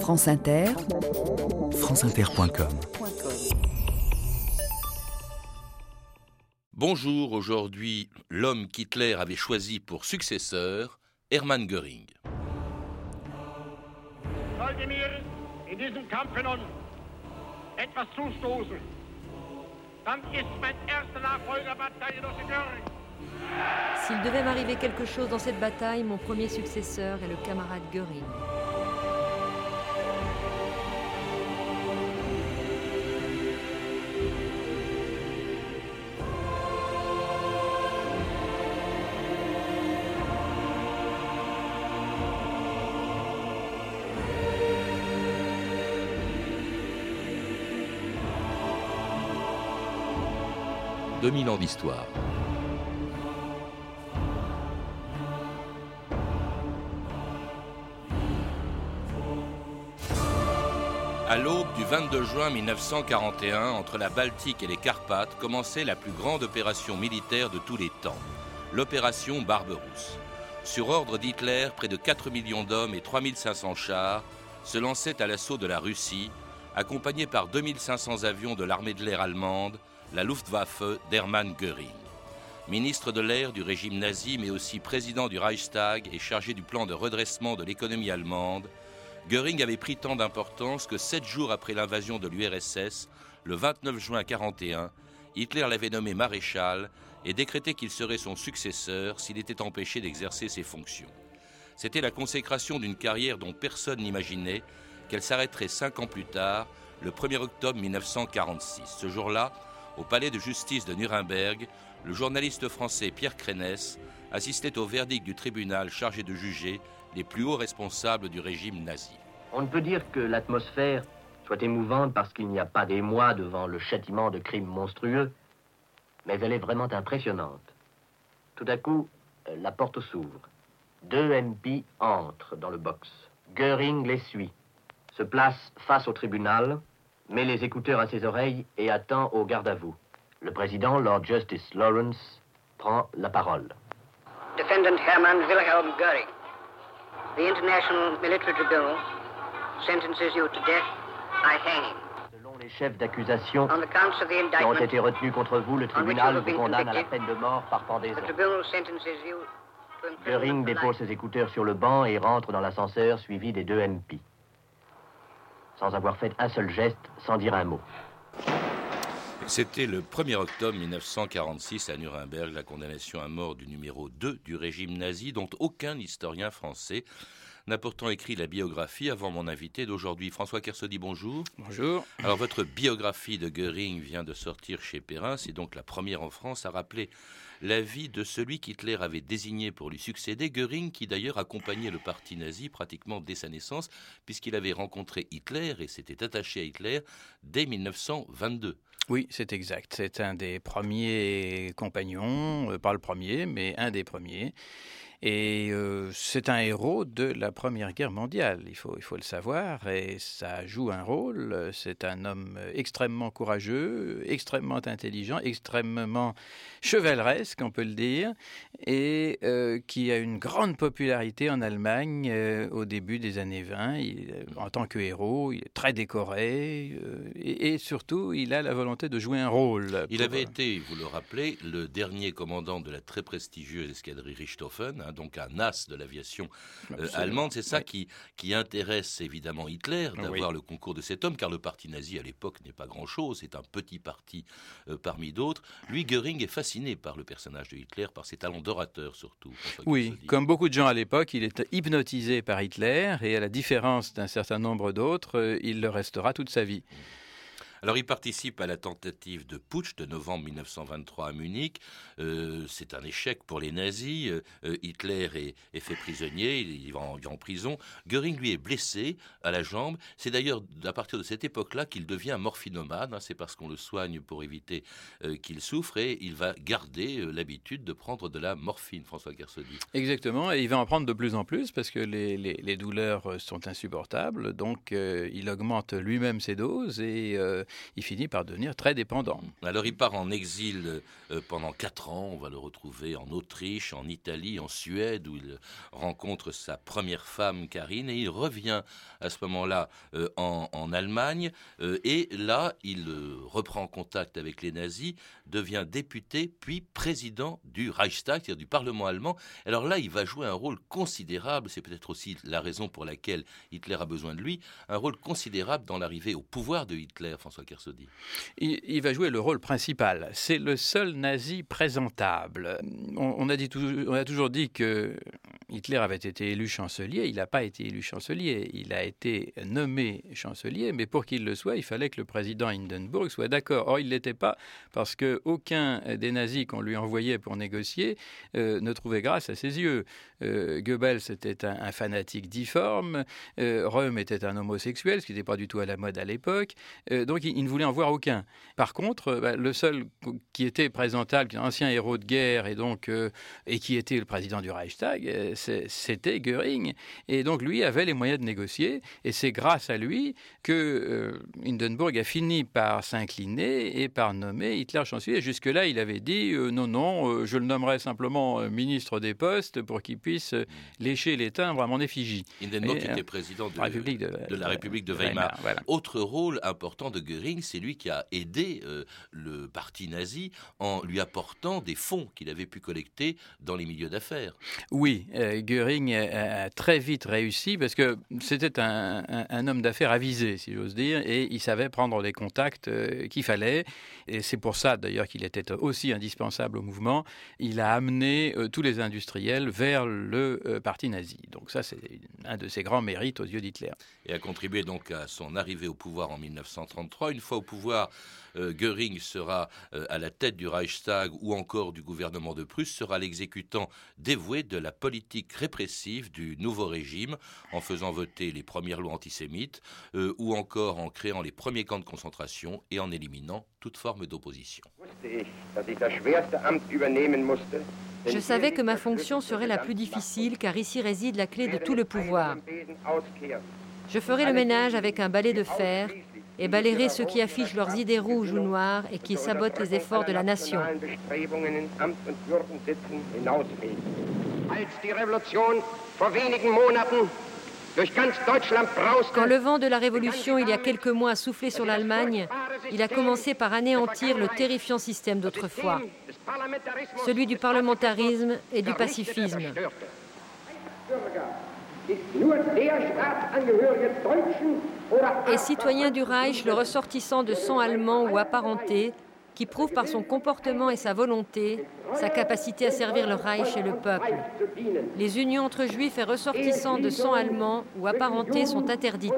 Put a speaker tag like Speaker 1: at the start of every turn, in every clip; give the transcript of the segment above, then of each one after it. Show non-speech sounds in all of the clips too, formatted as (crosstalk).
Speaker 1: France Inter,
Speaker 2: franceinter.com
Speaker 3: Bonjour, aujourd'hui, l'homme qu'Hitler avait choisi pour successeur, Hermann Göring.
Speaker 4: sollte mir in diesem Kampfe nun etwas zustoßen, dann ist mein erster Nachfolger Bataillenosse Göring.
Speaker 5: S'il devait m'arriver quelque chose dans cette bataille, mon premier successeur est le camarade Göring.
Speaker 3: « 2000 ans d'histoire. À l'aube du 22 juin 1941, entre la Baltique et les Carpates, commençait la plus grande opération militaire de tous les temps, l'opération Barberousse. Sur ordre d'Hitler, près de 4 millions d'hommes et 3500 chars se lançaient à l'assaut de la Russie, accompagnés par 2500 avions de l'armée de l'air allemande, la Luftwaffe d'Hermann Göring. Ministre de l'air du régime nazi, mais aussi président du Reichstag et chargé du plan de redressement de l'économie allemande, Göring avait pris tant d'importance que sept jours après l'invasion de l'URSS, le 29 juin 1941, Hitler l'avait nommé maréchal et décrété qu'il serait son successeur s'il était empêché d'exercer ses fonctions. C'était la consécration d'une carrière dont personne n'imaginait qu'elle s'arrêterait cinq ans plus tard, le 1er octobre 1946. Ce jour-là, au palais de justice de Nuremberg, le journaliste français Pierre Crénès assistait au verdict du tribunal chargé de juger les plus hauts responsables du régime nazi.
Speaker 6: On ne peut dire que l'atmosphère soit émouvante parce qu'il n'y a pas d'émoi devant le châtiment de crimes monstrueux, mais elle est vraiment impressionnante. Tout à coup, la porte s'ouvre. Deux MP entrent dans le box. Göring les suit, se place face au tribunal, met les écouteurs à ses oreilles et attend au garde à vous. Le président, Lord Justice Lawrence, prend la parole.
Speaker 7: Defendant Hermann Wilhelm Göring. The International Military Tribunal sentences you to death by hanging.
Speaker 6: Selon les chefs d'accusation qui ont été retenus contre vous, le tribunal vous condamne à la peine de mort par pendaison. Göring dépose ses écouteurs sur le banc et rentre dans l'ascenseur suivi des deux MP. Sans avoir fait un seul geste, sans dire un mot.
Speaker 3: C'était le 1er octobre 1946 à Nuremberg, la condamnation à mort du numéro 2 du régime nazi, dont aucun historien français n'a pourtant écrit la biographie avant mon invité d'aujourd'hui. François Kersaudy, bonjour.
Speaker 8: Bonjour.
Speaker 3: Alors, votre biographie de Göring vient de sortir chez Perrin. C'est donc la première en France à rappeler la vie de celui qu'Hitler avait désigné pour lui succéder. Göring, qui d'ailleurs accompagnait le parti nazi pratiquement dès sa naissance, puisqu'il avait rencontré Hitler et s'était attaché à Hitler dès 1922.
Speaker 8: Oui, c'est exact. C'est un des premiers compagnons, euh, pas le premier, mais un des premiers. Et euh, c'est un héros de la Première Guerre mondiale, il faut, il faut le savoir, et ça joue un rôle. C'est un homme extrêmement courageux, extrêmement intelligent, extrêmement chevaleresque, on peut le dire, et euh, qui a une grande popularité en Allemagne euh, au début des années 20. Il, euh, en tant que héros, il est très décoré, et, et surtout, il a la volonté de jouer un rôle.
Speaker 3: Il avait été, vous le rappelez, le dernier commandant de la très prestigieuse escadrille Richthofen, hein, donc un as de l'aviation euh, allemande. C'est ça
Speaker 8: Oui.
Speaker 3: qui, qui intéresse évidemment Hitler, d'avoir
Speaker 8: Oui.
Speaker 3: le concours de cet homme, car le parti nazi à l'époque n'est pas grand-chose, c'est un petit parti euh, parmi d'autres. Lui, Göring est fasciné par le personnage de Hitler, par ses talents d'orateur surtout.
Speaker 8: Oui, comme beaucoup de gens à l'époque, il est hypnotisé par Hitler et à la différence d'un certain nombre d'autres, euh, il le restera toute sa vie.
Speaker 3: Alors, il participe à la tentative de putsch de novembre 1923 à Munich. Euh, c'est un échec pour les nazis. Euh, euh, Hitler est, fait prisonnier, il, va en, en prison. Göring, lui, est blessé à la jambe. C'est d'ailleurs à partir de cette époque-là qu'il devient morphinomane. hein. C'est parce qu'on le soigne pour éviter qu'il souffre et il va garder l'habitude de prendre de la morphine, François Kersaudy.
Speaker 8: Exactement, et il va en prendre de plus en plus parce que les, douleurs sont insupportables, donc il augmente lui-même ses doses et il finit par devenir très dépendant.
Speaker 3: Alors il part en exil pendant quatre ans. On va le retrouver en Autriche, en Italie, en Suède, où il rencontre sa première femme, Karine, et il revient à ce moment-là en, en, Allemagne. et là, il reprend contact avec les nazis, devient député, puis président du Reichstag, c'est-à-dire du Parlement allemand. Alors là, il va jouer un rôle considérable, c'est peut-être aussi la raison pour laquelle Hitler a besoin de lui, un rôle considérable dans l'arrivée au pouvoir de Hitler, François Kersaudy.
Speaker 8: Il, va jouer le rôle principal. C'est le seul nazi présentable. On, a dit on a toujours dit que Hitler avait été élu chancelier. Il n'a pas été élu chancelier. Il a été nommé chancelier, mais pour qu'il le soit, il fallait que le président Hindenburg soit d'accord. Or, il ne l'était pas parce qu'aucun des nazis qu'on lui envoyait pour négocier euh, ne trouvait grâce à ses yeux. Euh, Goebbels était un, fanatique difforme, euh, Röhm était un homosexuel, ce qui n'était pas du tout à la mode à l'époque, euh, donc il, ne voulait en voir aucun. Par contre, bah, le seul qui était présentable, qui est un ancien héros de guerre et donc et qui était le président du Reichstag, c'était Goering, et donc lui avait les moyens de négocier, et c'est grâce à lui que Hindenburg a fini par s'incliner et par nommer Hitler chancelier. Jusque-là, il avait dit non, non, je le nommerai simplement ministre des Postes pour qu'il puisse euh, lécher les timbres à mon effigie.
Speaker 3: Hindenburg était président de, la République de, Weimar. Autre rôle important de Goering, c'est lui qui a aidé euh, le parti nazi en lui apportant des fonds qu'il avait pu collecter dans les milieux d'affaires.
Speaker 8: Oui, euh, Goering a, très vite réussi parce que c'était un, homme d'affaires avisé, si j'ose dire, et il savait prendre les contacts qu'il fallait. Et c'est pour ça d'ailleurs qu'il était aussi indispensable au mouvement. Il a amené tous les industriels vers le euh, parti nazi. Donc ça, c'est un de ses grands mérites aux yeux d'Hitler.
Speaker 3: Et a contribué donc à son arrivée au pouvoir en 1933. Une fois au pouvoir, euh, Goering sera euh, à la tête du Reichstag ou encore du gouvernement de Prusse, sera l'exécutant dévoué de la politique répressive du nouveau régime en faisant voter les premières lois antisémites ou encore en créant les premiers camps de concentration et en éliminant toute forme d'opposition.
Speaker 5: Je savais que ma fonction serait la plus difficile car ici réside la clé de tout le pouvoir. Je ferai le ménage avec un balai de fer et balayerai ceux qui affichent leurs idées rouges ou noires et qui sabotent les efforts de la nation. Quand le vent de la Révolution, il y a quelques mois, a soufflé sur l'Allemagne, il a commencé par anéantir le terrifiant système d'autrefois, celui du parlementarisme et du pacifisme. Et citoyen du Reich, le ressortissant de sang allemand ou apparenté, qui prouve par son comportement et sa volonté sa capacité à servir le Reich et le peuple. Les unions entre juifs et ressortissants de sang allemand ou apparentés sont interdites.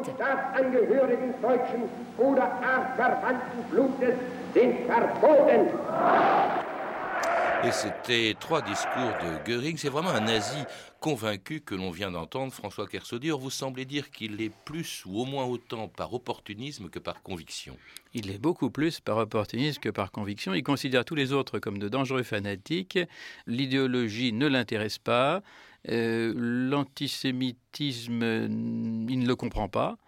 Speaker 3: Et c'était trois discours de Goering. C'est vraiment un nazi convaincu que l'on vient d'entendre, François Kersaudy. Vous semblez dire qu'il est plus ou au moins autant par opportunisme que par conviction.
Speaker 8: Il est beaucoup plus par opportunisme que par conviction. Il considère tous les autres comme de dangereux fanatiques. L'idéologie ne l'intéresse pas. Euh, l'antisémitisme, il ne le comprend pas.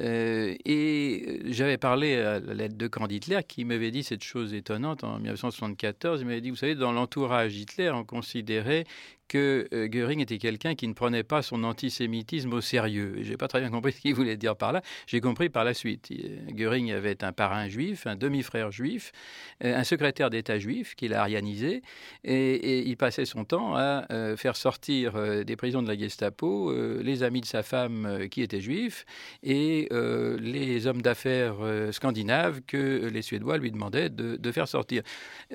Speaker 8: Euh, et euh, j'avais parlé à la de Camp d'Hitler qui m'avait dit cette chose étonnante en 1974. Il m'avait dit, vous savez, dans l'entourage d'Hitler, on considérait que euh, Goering était quelqu'un qui ne prenait pas son antisémitisme au sérieux. Je n'ai pas très bien compris (laughs) ce qu'il voulait dire par là. J'ai compris par la suite. Goering avait un parrain juif, un demi-frère juif, euh, un secrétaire d'État juif qu'il a arianisé, et, il passait son temps à euh, faire sortir des prisons de la Gestapo les amis de sa femme qui étaient juifs et les hommes d'affaires scandinaves que les Suédois lui demandaient de, de faire sortir.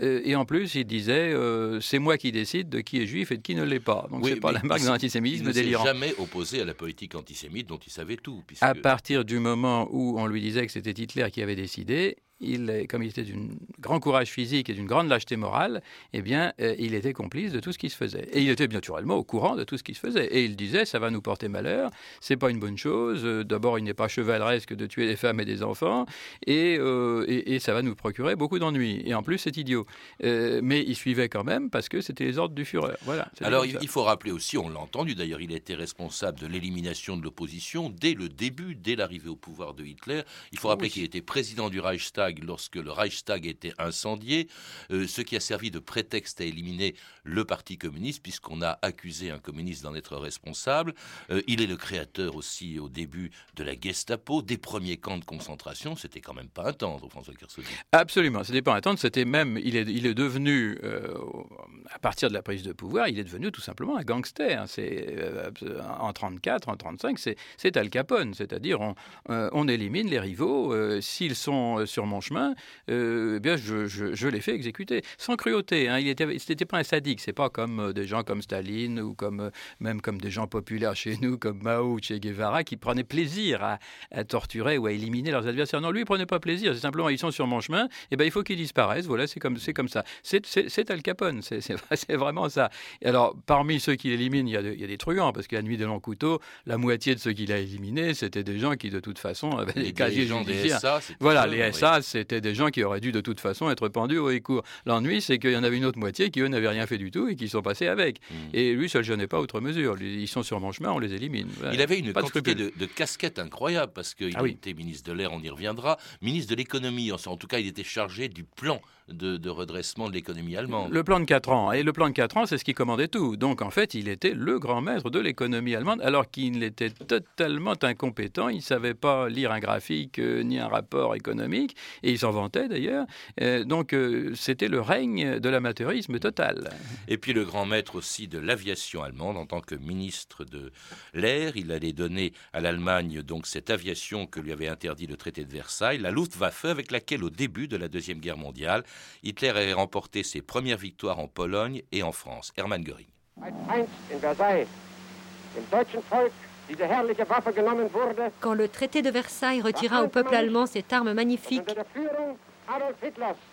Speaker 8: et en plus, il disait c'est moi qui décide de qui est juif et de qui ne l'est pas. Donc c'est pas la marque d'un antisémitisme délirant.
Speaker 3: Il ne jamais opposé à la politique antisémite dont il savait tout.
Speaker 8: À partir du moment où on lui disait que c'était Hitler qui avait décidé, il, comme il était d'un grand courage physique et d'une grande lâcheté morale, eh bien, euh, il était complice de tout ce qui se faisait. Et il était naturellement au courant de tout ce qui se faisait. Et il disait, ça va nous porter malheur, c'est pas une bonne chose. Euh, d'abord, il n'est pas chevaleresque de tuer des femmes et des enfants, et, euh, et, ça va nous procurer beaucoup d'ennuis. Et en plus, c'est idiot. mais il suivait quand même parce que c'était les ordres du Führer. Voilà.
Speaker 3: Alors, il faut rappeler aussi, on l'a entendu d'ailleurs, il était responsable de l'élimination de l'opposition dès le début, dès l'arrivée au pouvoir de Hitler. Il faut rappeler qu'il était président du Reichstag lorsque le Reichstag était incendié, euh, ce qui a servi de prétexte à éliminer le Parti communiste, puisqu'on a accusé un communiste d'en être responsable. Euh, il est le créateur aussi au début de la Gestapo, des premiers camps de concentration. C'était quand même pas un tendre, François Kersaudy.
Speaker 8: Absolument, c'était pas un tendre. C'était même, il est, il est devenu, euh, à partir de la prise de pouvoir, il est devenu tout simplement un gangster. C'est en 34, en 35, c'est Al Capone, c'est-à-dire on, on, élimine les rivaux s'ils sont sur mon chemin. Eh bien, je, je, l'ai fait exécuter sans cruauté. Hein. Il n'était pas un sadique. C'est pas comme euh, des gens comme Staline ou comme euh, même comme des gens populaires chez nous comme Mao ou Che Guevara qui prenaient plaisir à, torturer ou à éliminer leurs adversaires. Non, lui, il prenait pas plaisir. C'est simplement ils sont sur mon chemin. Et eh ben, il faut qu'ils disparaissent. Voilà, c'est comme c'est comme ça. C'est Al Capone. (laughs) C'est vraiment ça. Et alors, parmi ceux qu'il élimine, il y, a il y, a des truands parce que la nuit de long couteau, la moitié de ceux qu'il a éliminés, c'était des gens qui de toute façon avaient des casiers judiciaires. Voilà, les SA, c'était des gens qui auraient dû de toute façon être pendus au cours. L'ennui, c'est qu'il y en avait une autre moitié qui, eux, n'avaient rien fait du tout et qui sont passés avec. Hmm. Et lui, ça ne le gênait pas outre mesure. Ils sont sur mon chemin, on les élimine.
Speaker 3: Il avait une quantité de, casquettes incroyable parce qu'il ah était ministre de l'air, on y reviendra, ministre de l'économie. En tout cas, il était chargé du plan de, redressement de l'économie allemande.
Speaker 8: Le plan de 4 ans. Et le plan de 4 ans, c'est ce qui commandait tout. Donc, en fait, il était le grand maître de l'économie allemande, alors qu'il était totalement incompétent. Il ne savait pas lire un graphique euh, ni un rapport économique. Et il s'en vantait d'ailleurs. Euh, donc, euh, c'était le règne de l'amateurisme total.
Speaker 3: Et puis, le grand maître aussi de l'aviation allemande, en tant que ministre de l'air, il allait donner à l'Allemagne donc cette aviation que lui avait interdit le traité de Versailles, la Luftwaffe, avec laquelle, au début de la Deuxième Guerre mondiale, Hitler avait remporté ses premières victoires en Pologne et en France. Hermann Göring.
Speaker 5: Quand le traité de Versailles retira au peuple allemand cette arme magnifique,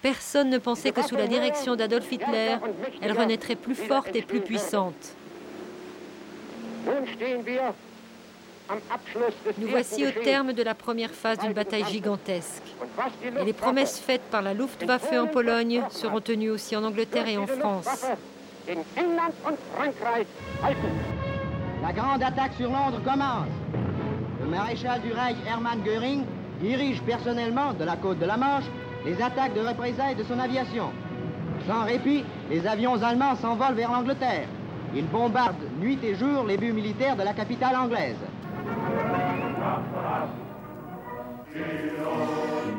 Speaker 5: personne ne pensait que sous la direction d'Adolf Hitler, elle renaîtrait plus forte et plus puissante. Nous voici au terme de la première phase d'une bataille gigantesque. Et les promesses faites par la Luftwaffe en Pologne seront tenues aussi en Angleterre et en France.
Speaker 1: La grande attaque sur Londres commence. Le maréchal du Reich Hermann Göring dirige personnellement de la côte de la Manche les attaques de représailles de son aviation. Sans répit, les avions allemands s'envolent vers l'Angleterre. Ils bombardent nuit et jour les buts militaires de la capitale anglaise.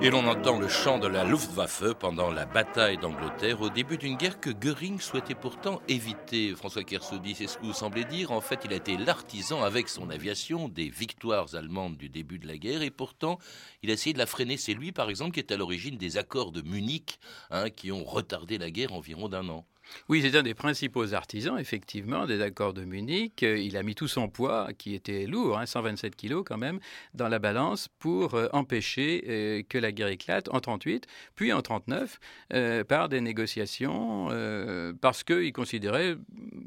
Speaker 3: Et l'on entend le chant de la Luftwaffe pendant la bataille d'Angleterre au début d'une guerre que Goering souhaitait pourtant éviter. François Kersaudy, c'est ce que vous semblez dire. En fait, il a été l'artisan avec son aviation des victoires allemandes du début de la guerre et pourtant, il a essayé de la freiner. C'est lui, par exemple, qui est à l'origine des accords de Munich hein, qui ont retardé la guerre environ d'un an.
Speaker 8: Oui, c'est un des principaux artisans, effectivement, des accords de Munich. Euh, il a mis tout son poids, qui était lourd, 127 hein, kilos quand même, dans la balance pour euh, empêcher euh, que la guerre éclate en 38, puis en 39, par des négociations, parce qu'il considérait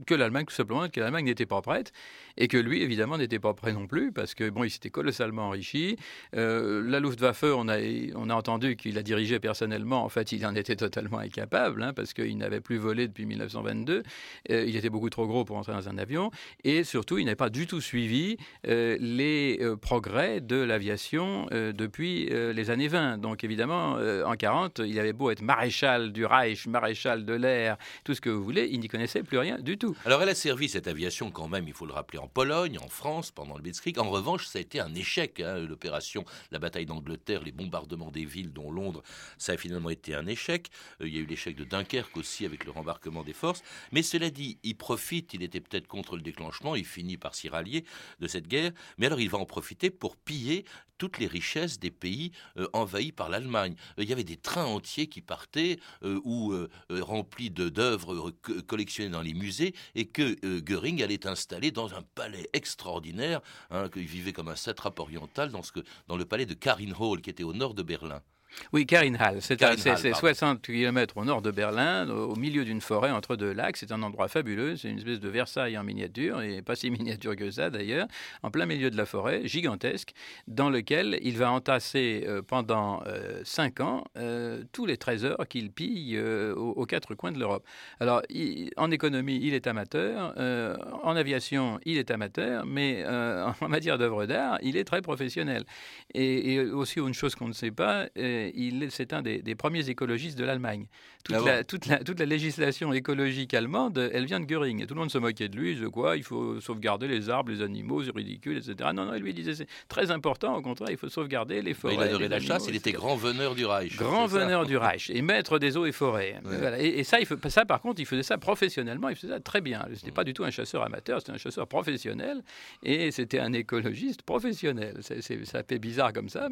Speaker 8: que l'Allemagne, tout simplement, que l'Allemagne n'était pas prête, et que lui, évidemment, n'était pas prêt non plus, parce que bon, il s'était colossalement enrichi. la Luftwaffe, on a, on a entendu qu'il la dirigeait personnellement. En fait, il en était totalement incapable, hein, parce qu'il n'avait plus volé depuis 1922. Euh, il était beaucoup trop gros pour entrer dans un avion. Et surtout, il n'avait pas du tout suivi euh, les euh, progrès de l'aviation depuis les années 20. Donc évidemment, en 40, il avait beau être maréchal du Reich, maréchal de l'air, tout ce que vous voulez, il n'y connaissait plus rien du tout.
Speaker 3: Alors elle a servi cette aviation quand même, il faut le rappeler, en Pologne, en France, pendant le Blitzkrieg. En revanche, ça a été un échec. Hein, l'opération, la bataille d'Angleterre, les bombardements des villes, dont Londres, ça a finalement été un échec. il y a eu l'échec de Dunkerque aussi avec le rembarquement des forces. Mais cela dit, il profite, il était peut-être contre le déclenchement, il finit par s'y rallier de cette guerre, mais alors il va en profiter pour piller toutes les richesses des pays euh, envahis par l'Allemagne. Euh, il y avait des trains entiers qui partaient euh, ou remplis d'œuvres collectionnées dans les musées et que Goering allait installer dans un palais extraordinaire, hein, qu'il vivait comme un satrape oriental dans, ce que, dans le palais de Karin Hall qui était au nord de Berlin.
Speaker 8: Oui, Karinhal. C'est 60 km au nord de Berlin, au milieu d'une forêt entre deux lacs. C'est un endroit fabuleux. C'est une espèce de Versailles en miniature, et pas si (laughs) miniature que ça d'ailleurs, en plein milieu de la forêt, gigantesque, dans lequel il va entasser euh, pendant euh, cinq ans euh, tous les trésors qu'il pille aux, quatre coins de l'Europe. Alors, en économie, il est amateur. en aviation, il est amateur. Mais (laughs) en matière d'œuvres d'art, il est très professionnel. Et, et aussi, une chose qu'on ne sait pas, c'est un des, premiers écologistes de l'Allemagne. Toute, ah la, toute, la, toute, la, législation écologique allemande, elle vient de Göring. Et tout le monde se moquait de lui, de quoi il faut sauvegarder les arbres, les animaux, c'est ridicule, etc. Non, non, il lui disait c'est très important, au contraire, il faut sauvegarder les forêts.
Speaker 3: il adorait la chasse, il était grand veneur du Reich.
Speaker 8: Grand veneur du (laughs) Reich et maître des eaux et forêts. Et, ça, il ça, par contre, il faisait ça professionnellement, il faisait ça très bien. Ce n'était pas du tout un chasseur amateur, c'était un chasseur professionnel et c'était un écologiste professionnel. ça fait bizarre comme ça,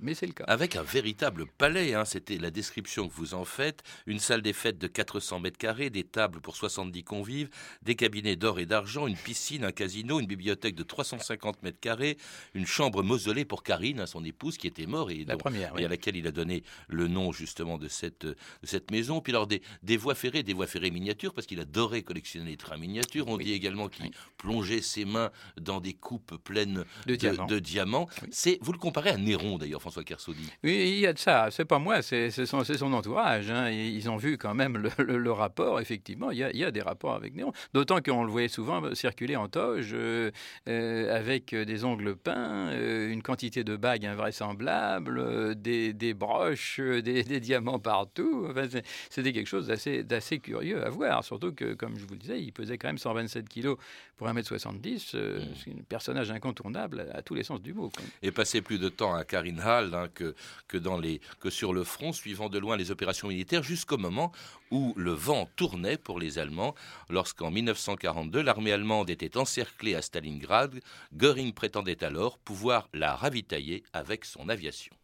Speaker 8: mais c'est le cas.
Speaker 3: Avec un véritable palais, hein, c'était la description que vous en faites, une salle des fêtes de 400 mètres carrés, des tables pour 70 convives, des cabinets d'or et d'argent, une piscine, un casino, une bibliothèque de 350 mètres carrés, une chambre mausolée pour Karine, hein, son épouse, qui était morte et,
Speaker 8: la première,
Speaker 3: et à laquelle il a donné le nom justement de cette, de cette maison. Puis alors des, des voies ferrées, des voies ferrées miniatures, parce qu'il adorait collectionner les trains miniatures. On dit également qu'il plongeait ses mains dans des coupes pleines de, diamants. C'est, vous le comparez à Néron d'ailleurs, François Kersaudy.
Speaker 8: Oui, il y a de ça. C'est pas moi, c'est son, son, entourage. Hein. Ils ont vu quand même le, rapport. Effectivement, il y, a, il y, a, des rapports avec Néron. D'autant qu'on le voyait souvent circuler en toge euh, euh, avec des ongles peints, euh, une quantité de bagues invraisemblables, des, des broches, (laughs) des, diamants partout. Enfin, C'était quelque chose d'assez curieux à voir. Surtout que, comme je vous le disais, il pesait quand même 127 kilos pour 1m70. Mmh. C'est un personnage incontournable à, tous les sens du mot.
Speaker 3: Et passer plus de temps à Karinhal hein, que, que, dans les, que sur le front, suivant de loin les opérations militaires, jusqu'au moment où le vent tournait pour les Allemands, lorsqu'en 1942, l'armée allemande était encerclée à Stalingrad. Göring prétendait alors pouvoir la ravitailler avec son aviation.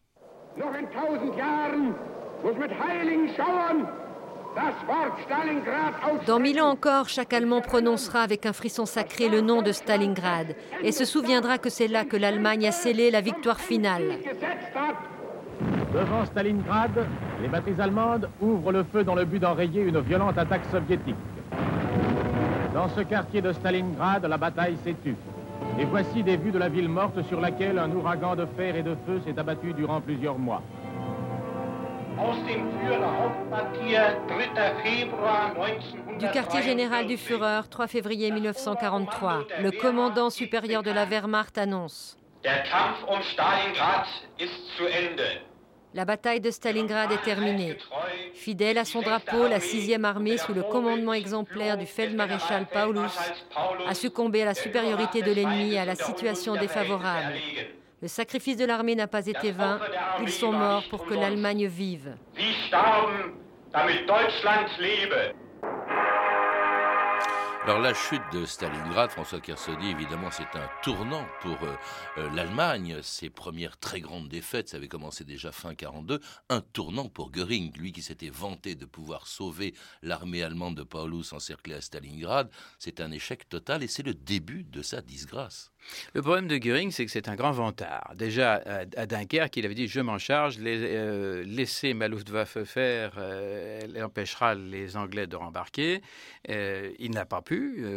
Speaker 5: Dans mille ans encore, chaque Allemand prononcera avec un frisson sacré le nom de Stalingrad et se souviendra que c'est là que l'Allemagne a scellé la victoire finale.
Speaker 9: Devant Stalingrad, les batteries allemandes ouvrent le feu dans le but d'enrayer une violente attaque soviétique. Dans ce quartier de Stalingrad, la bataille s'est tue. Et voici des vues de la ville morte sur laquelle un ouragan de fer et de feu s'est abattu durant plusieurs mois.
Speaker 5: Du quartier général du Führer, 3 février 1943, le commandant supérieur de la Wehrmacht annonce. La bataille de Stalingrad est terminée. Fidèle à son drapeau, la 6e armée, sous le commandement exemplaire du feldmaréchal Paulus, a succombé à la supériorité de l'ennemi et à la situation défavorable. Le sacrifice de l'armée n'a pas été vain. Ils sont morts pour que l'Allemagne vive.
Speaker 3: Alors la chute de Stalingrad, François Kersaudy, évidemment, c'est un tournant pour euh, euh, l'Allemagne. Ses premières très grandes défaites, ça avait commencé déjà fin 42. Un tournant pour Göring, lui qui s'était vanté de pouvoir sauver l'armée allemande de Paulus encerclée à Stalingrad. C'est un échec total et c'est le début de sa disgrâce.
Speaker 8: Le problème de Göring, c'est que c'est un grand vantard. Déjà, à, Dunkerque, il avait dit Je m'en charge, les, euh, laissez ma Luftwaffe faire, euh, elle empêchera les Anglais de rembarquer. Euh, il n'a pas pu,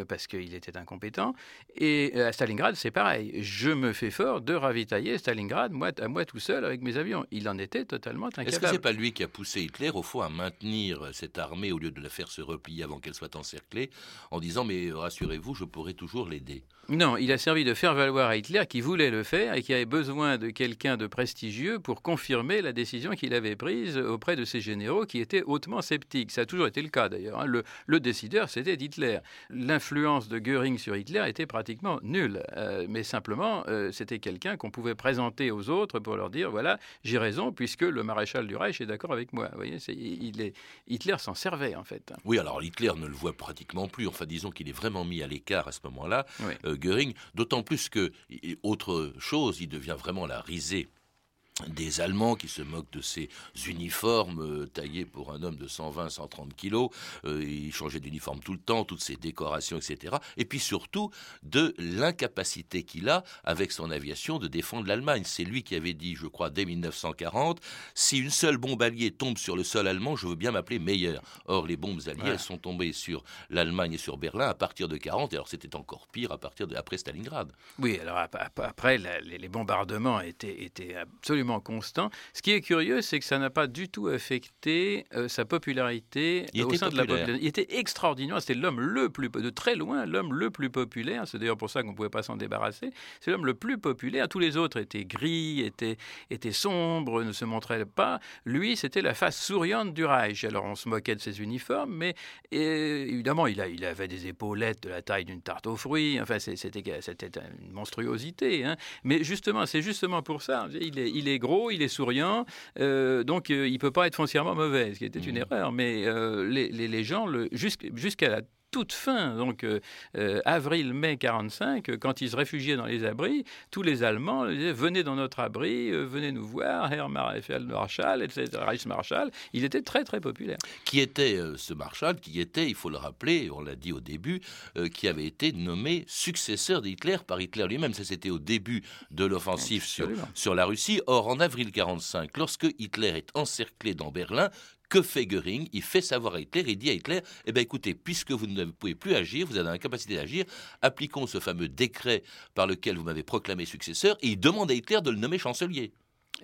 Speaker 8: parce qu'il était incompétent. Et à Stalingrad, c'est pareil. Je me fais fort de ravitailler Stalingrad, moi, à moi tout seul, avec mes avions. Il en était totalement incapable.
Speaker 3: Est-ce que c'est pas lui qui a poussé Hitler, au fond, à maintenir cette armée au lieu de la faire se replier avant qu'elle soit encerclée, en disant Mais rassurez-vous, je pourrai toujours l'aider?
Speaker 8: Non, il a servi de faire valoir à Hitler qui voulait le faire et qui avait besoin de quelqu'un de prestigieux pour confirmer la décision qu'il avait prise auprès de ses généraux qui étaient hautement sceptiques. Ça a toujours été le cas d'ailleurs. Hein. Le, décideur, c'était Hitler. L'influence de Goering sur Hitler était pratiquement nulle. Euh, mais simplement, euh, c'était quelqu'un qu'on pouvait présenter aux autres pour leur dire voilà, j'ai raison puisque le maréchal du Reich est d'accord avec moi. Vous voyez, il est, Hitler s'en servait en fait.
Speaker 3: Oui, alors Hitler ne le voit pratiquement plus. Enfin, disons qu'il est vraiment mis à l'écart à ce moment-là, euh, Goering, d'autant plus que, autre chose, il devient vraiment la risée des Allemands qui se moquent de ces uniformes euh, taillés pour un homme de 120-130 kilos. Euh, il changeait d'uniforme tout le temps, toutes ces décorations, etc. Et puis surtout de l'incapacité qu'il a avec son aviation de défendre l'Allemagne. C'est lui qui avait dit, je crois, dès 1940, si une seule bombe alliée tombe sur le sol allemand, je veux bien m'appeler meilleur. Or, les bombes alliées elles sont tombées sur l'Allemagne et sur Berlin à partir de 40. Et alors, c'était encore pire à partir de après Stalingrad.
Speaker 8: Oui, alors après, les bombardements étaient, étaient absolument constant. Ce qui est curieux, c'est que ça n'a pas du tout affecté euh, sa popularité au sein de la population. Il était extraordinaire. C'était l'homme le plus, de très loin, l'homme le plus populaire. C'est d'ailleurs pour ça qu'on ne pouvait pas s'en débarrasser. C'est l'homme le plus populaire. Tous les autres étaient gris, étaient, étaient sombres, ne se montraient pas. Lui, c'était la face souriante du Reich. Alors on se moquait de ses uniformes, mais évidemment, il, a, il avait des épaulettes de la taille d'une tarte aux fruits. Enfin, c'était une monstruosité. Hein. Mais justement, c'est justement pour ça. Il est, il est gros, il est souriant, euh, donc euh, il ne peut pas être foncièrement mauvais, ce qui était une mmh. erreur. Mais euh, les, les, gens, jusqu'à la toute fin, donc euh, euh, avril-mai 45, quand ils se réfugiaient dans les abris, tous les Allemands disaient venez dans notre abri, euh, venez nous voir, Herr Marshall, etc., Reichsmarschall. Il était très très populaire.
Speaker 3: Qui était ce Marshall Qui était, il faut le rappeler, on l'a dit au début, qui avait été nommé successeur d'Hitler par Hitler lui-même. Ça c'était au début de l'offensive sur, sur la Russie. Or en avril 45, lorsque Hitler est encerclé dans Berlin, que fait Göring Il fait savoir à Hitler, il dit à Hitler, eh bien écoutez, puisque vous ne pouvez plus agir, vous avez l'incapacité d'agir, appliquons ce fameux décret par lequel vous m'avez proclamé successeur, et il demande à Hitler de le nommer chancelier.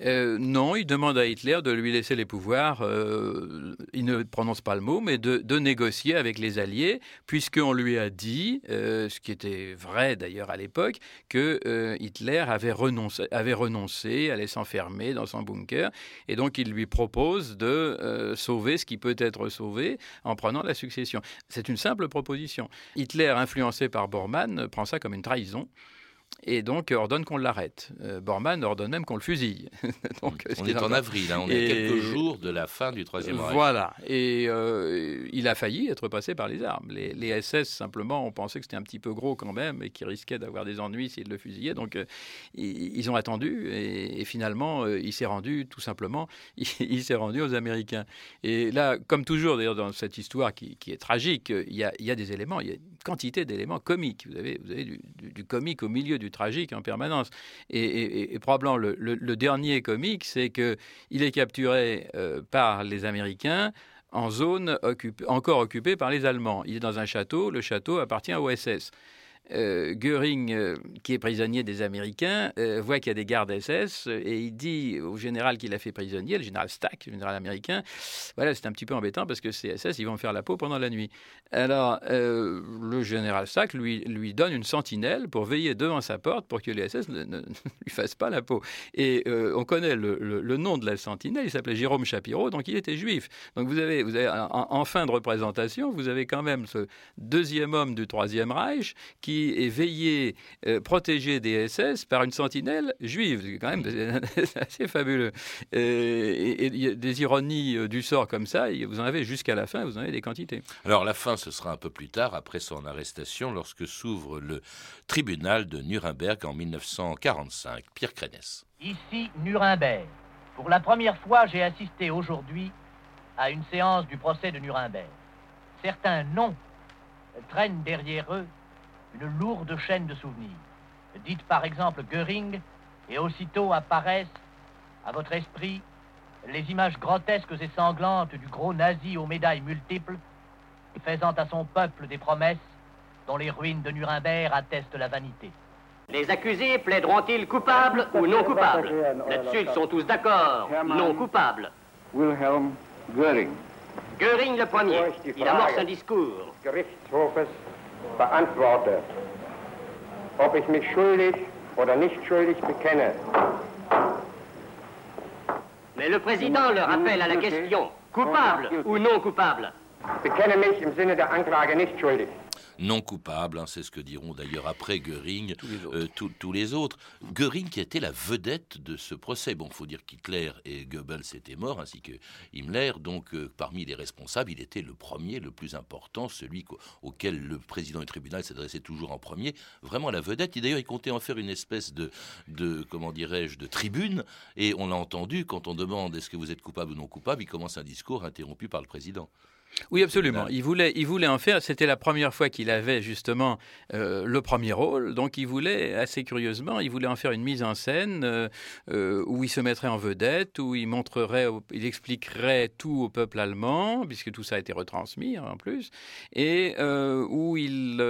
Speaker 8: Euh, non, il demande à Hitler de lui laisser les pouvoirs, euh, il ne prononce pas le mot, mais de, négocier avec les Alliés, puisqu'on lui a dit, euh, ce qui était vrai d'ailleurs à l'époque, que Hitler avait renoncé, avait renoncé, allait s'enfermer dans son bunker, et donc il lui propose de sauver ce qui peut être sauvé en prenant la succession. C'est une simple proposition. Hitler, influencé par Bormann, prend ça comme une trahison et donc ordonne qu'on l'arrête. Euh, Bormann ordonne même qu'on le fusille. (laughs)
Speaker 3: donc, on est en avril, hein, on est quelques jours de la fin du Troisième Reich.
Speaker 8: Voilà, et euh, il a failli être passé par les armes. Les, SS, simplement, on pensait que c'était un petit peu gros quand même et qu'il risquait d'avoir des ennuis s'il le fusillait. Donc euh, ils, ont attendu et, finalement, il s'est rendu, tout simplement, (laughs) il, s'est rendu aux Américains. Et là, comme toujours d'ailleurs dans cette histoire qui, est tragique, il y, a, il y, a, des éléments, il y a une quantité d'éléments comiques. Vous avez, du, comique au milieu du tragique en permanence. Et, probablement le, dernier comique, c'est qu'il est capturé euh, par les Américains en zone encore occupée par les Allemands. Il est dans un château, le château appartient au SS. Euh, Göring, euh, qui est prisonnier des Américains, euh, voit qu'il y a des gardes SS et il dit au général qui l'a fait prisonnier, le général Stack, le général américain, voilà, c'est un petit peu embêtant parce que ces SS, ils vont faire la peau pendant la nuit. Alors, le général Stack lui, donne une sentinelle pour veiller devant sa porte pour que les SS (laughs) ne, lui fassent pas la peau. Et on connaît le, nom de la sentinelle, il s'appelait Jérôme Shapiro, donc il était juif. Donc vous avez en fin de représentation, vous avez quand même ce deuxième homme du Troisième Reich qui est veillé, euh, protégé des SS par une sentinelle juive. C'est quand même (laughs) assez fabuleux. Euh, et il y a des ironies euh, du sort comme ça, vous en avez jusqu'à la fin, vous en avez des quantités.
Speaker 3: Alors la fin, ce sera un peu plus tard, après son arrestation, lorsque s'ouvre le tribunal de Nuremberg en 1945. Pierre Crénès.
Speaker 10: Ici, Nuremberg. Pour la première fois, j'ai assisté aujourd'hui à une séance du procès de Nuremberg. Certains noms traînent derrière eux une lourde chaîne de souvenirs. Dites par exemple Göring, et aussitôt apparaissent à votre esprit les images grotesques et sanglantes du gros nazi aux médailles multiples, faisant à son peuple des promesses dont les ruines de Nuremberg attestent la vanité.
Speaker 11: Les accusés plaideront-ils coupables ou non coupables Là-dessus, ils sont tous d'accord. Non coupables.
Speaker 12: Wilhelm Göring.
Speaker 11: Göring le premier. Il amorce un discours.
Speaker 12: Beantworte, ob ich mich schuldig oder nicht schuldig bekenne.
Speaker 11: Mais le président le rappelle à la question, coupable ou non coupable
Speaker 12: bekenne mich im Sinne der Anklage nicht schuldig.
Speaker 3: Non coupable, hein, c'est ce que diront d'ailleurs après Göring tous les, autres. Göring qui était la vedette de ce procès. Bon, il faut dire qu'Hitler et Goebbels étaient morts, ainsi que Himmler, donc euh, parmi les responsables, il était le premier, le plus important, celui auquel le président du tribunal s'adressait toujours en premier, vraiment la vedette. Et d'ailleurs, il comptait en faire une espèce de, de comment dirais-je, de tribune, et on l'a entendu, quand on demande est-ce que vous êtes coupable ou non coupable, il commence un discours interrompu par le président.
Speaker 8: Oui, absolument. Il voulait, il voulait en faire. C'était la première fois qu'il avait justement euh, le premier rôle. Donc, il voulait, assez curieusement, il voulait en faire une mise en scène euh, euh, où il se mettrait en vedette, où il montrerait, il expliquerait tout au peuple allemand, puisque tout ça a été retransmis hein, en plus, et où il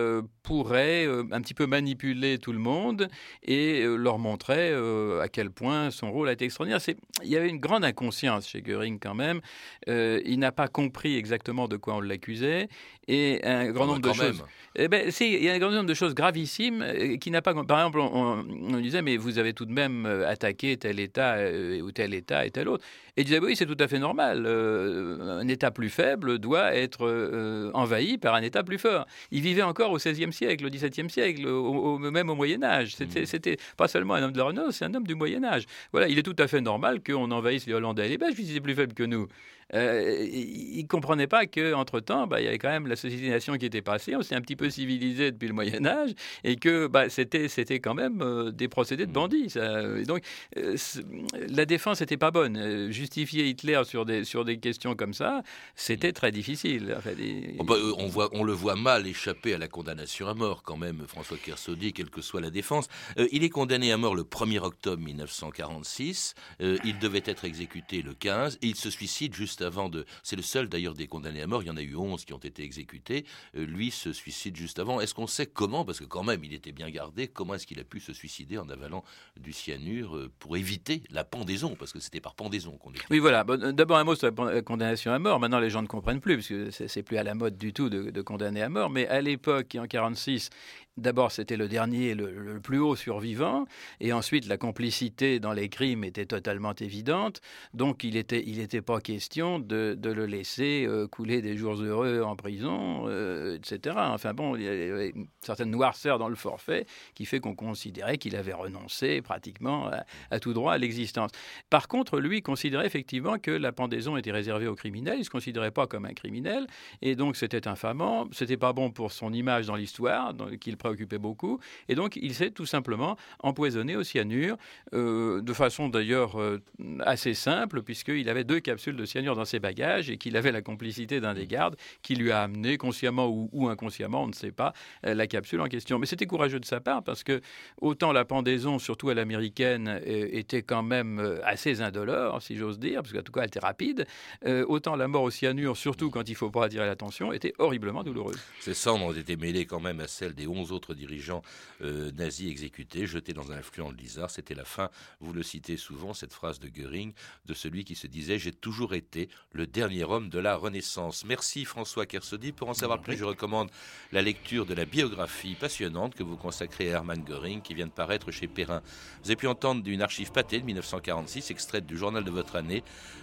Speaker 8: pourrait un petit peu manipuler tout le monde et leur montrer à quel point son rôle a été extraordinaire. Il y avait une grande inconscience chez Göring quand même. il n'a pas compris exactement de quoi on l'accusait et un grand nombre de choses. Eh ben, si, il y a un grand nombre de choses gravissimes euh, qui n'a pas. Par exemple, on, disait, mais vous avez tout de même euh, attaqué tel État euh, ou tel État et tel autre. Et il disait, oui, c'est tout à fait normal. un État plus faible doit être envahi par un État plus fort. Il vivait encore au XVIe siècle, au XVIIe siècle, au, même au Moyen Âge. Mmh. C'était pas seulement un homme de la Renaissance, c'est un homme du Moyen Âge. Voilà, il est tout à fait normal qu'on envahisse les Hollandais et les Belges, puisqu'ils étaient plus faibles que nous. il ne comprenait pas qu'entre-temps, bah, il y avait quand même la société nation qui était passée, on s'est un petit peu civilisé depuis le Moyen Âge, et que bah, c'était, c'était quand même euh, des procédés de bandits. Ça. donc euh, la défense n'était pas bonne. Euh, justifier Hitler sur des, sur des questions comme ça, c'était très difficile.
Speaker 3: Bah, on, voit, on le voit mal échapper à la condamnation à mort quand même, François Kersaudy, quelle que soit la défense. il est condamné à mort le 1er octobre 1946. il devait être exécuté le 15, et il se suicide juste avant de... C'est le seul d'ailleurs des condamnés à mort, il y en a eu 11 qui ont été exécutés. Euh, lui se suicide juste avant. Est-ce qu'on sait comment, parce que quand même il était bien gardé, comment est-ce qu'il a pu se suicider en avalant du cyanure euh, pour éviter la pendaison, parce que c'était par pendaison qu'on
Speaker 8: Oui, voilà. D'abord un mot sur la condamnation à mort. Maintenant les gens ne comprennent plus, parce que c'est plus à la mode du tout de, de condamner à mort. Mais à l'époque, en 46, D'abord, c'était le dernier, le, plus haut survivant, et ensuite la complicité dans les crimes était totalement évidente. Donc, il n'était il était pas question de, le laisser euh, couler des jours heureux en prison, euh, etc. Enfin bon, il y avait une certaine noirceur dans le forfait qui fait qu'on considérait qu'il avait renoncé pratiquement à, tout droit à l'existence. Par contre, lui considérait effectivement que la pendaison était réservée aux criminels. Il se considérait pas comme un criminel, et donc c'était infamant. C'était pas bon pour son image dans l'histoire, qu'il préoccupait beaucoup. Et donc, il s'est tout simplement empoisonné au cyanure, euh, de façon d'ailleurs euh, assez simple, puisqu'il avait deux capsules de cyanure dans ses bagages et qu'il avait la complicité d'un des gardes qui lui a amené, consciemment ou, inconsciemment, on ne sait pas, euh, la capsule en question. Mais c'était courageux de sa part, parce que autant la pendaison, surtout à l'américaine, était quand même assez indolore, si j'ose dire, parce qu'en tout cas, elle était rapide, autant la mort au cyanure, surtout quand il faut pas attirer l'attention, était horriblement douloureuse.
Speaker 3: Ces cendres ont mêlées quand même à celles des 11 autres dirigeants euh, nazis exécutés, jetés dans un affluent de l'Isard. C'était la fin, vous le citez souvent, cette phrase de Goering, de celui qui se disait J'ai toujours été le dernier homme de la Renaissance. Merci François Kersaudy. Pour en savoir plus, je recommande la lecture de la biographie passionnante que vous consacrez à Hermann Goering, qui vient de paraître chez Perrin. Vous avez pu entendre d'une archive pâtée de 1946, extraite du journal de votre année,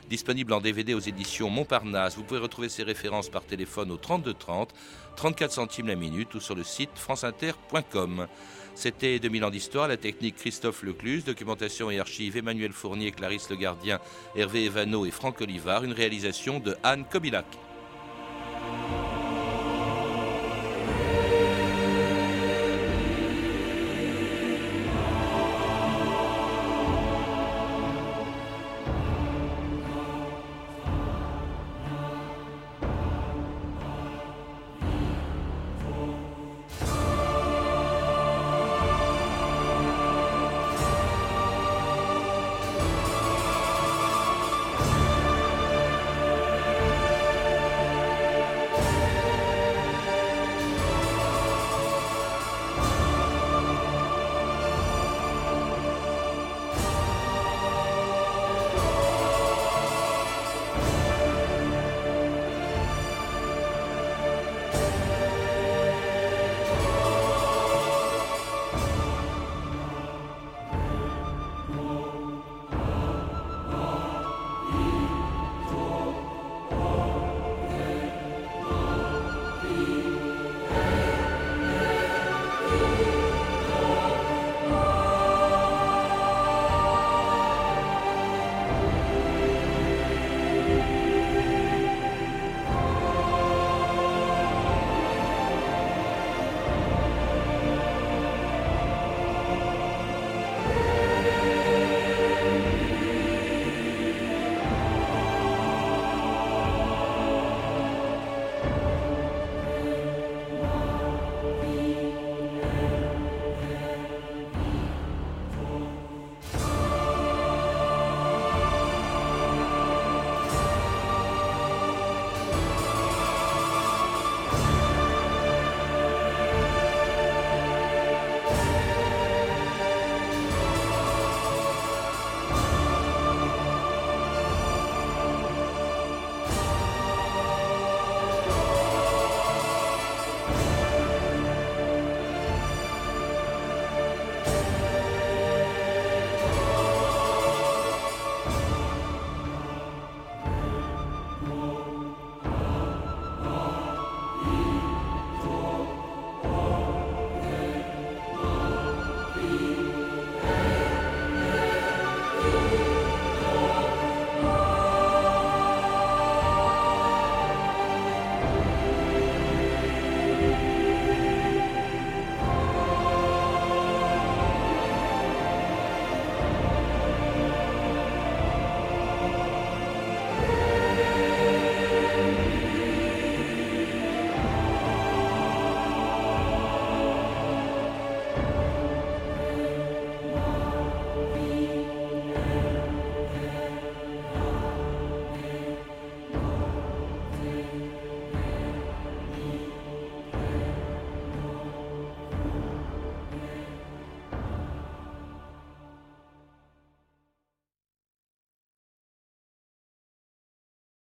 Speaker 3: disponible en DVD aux éditions Montparnasse. Vous pouvez retrouver ces références par téléphone au 32 30, 34 centimes la minute ou sur le site franceinter.com. C'était 2000 ans d'histoire, la technique Christophe Lecluse, documentation et archives Emmanuel Fournier, Clarisse Le Gardien, Hervé Evano et Franck Olivard, une réalisation de Anne Kobilac.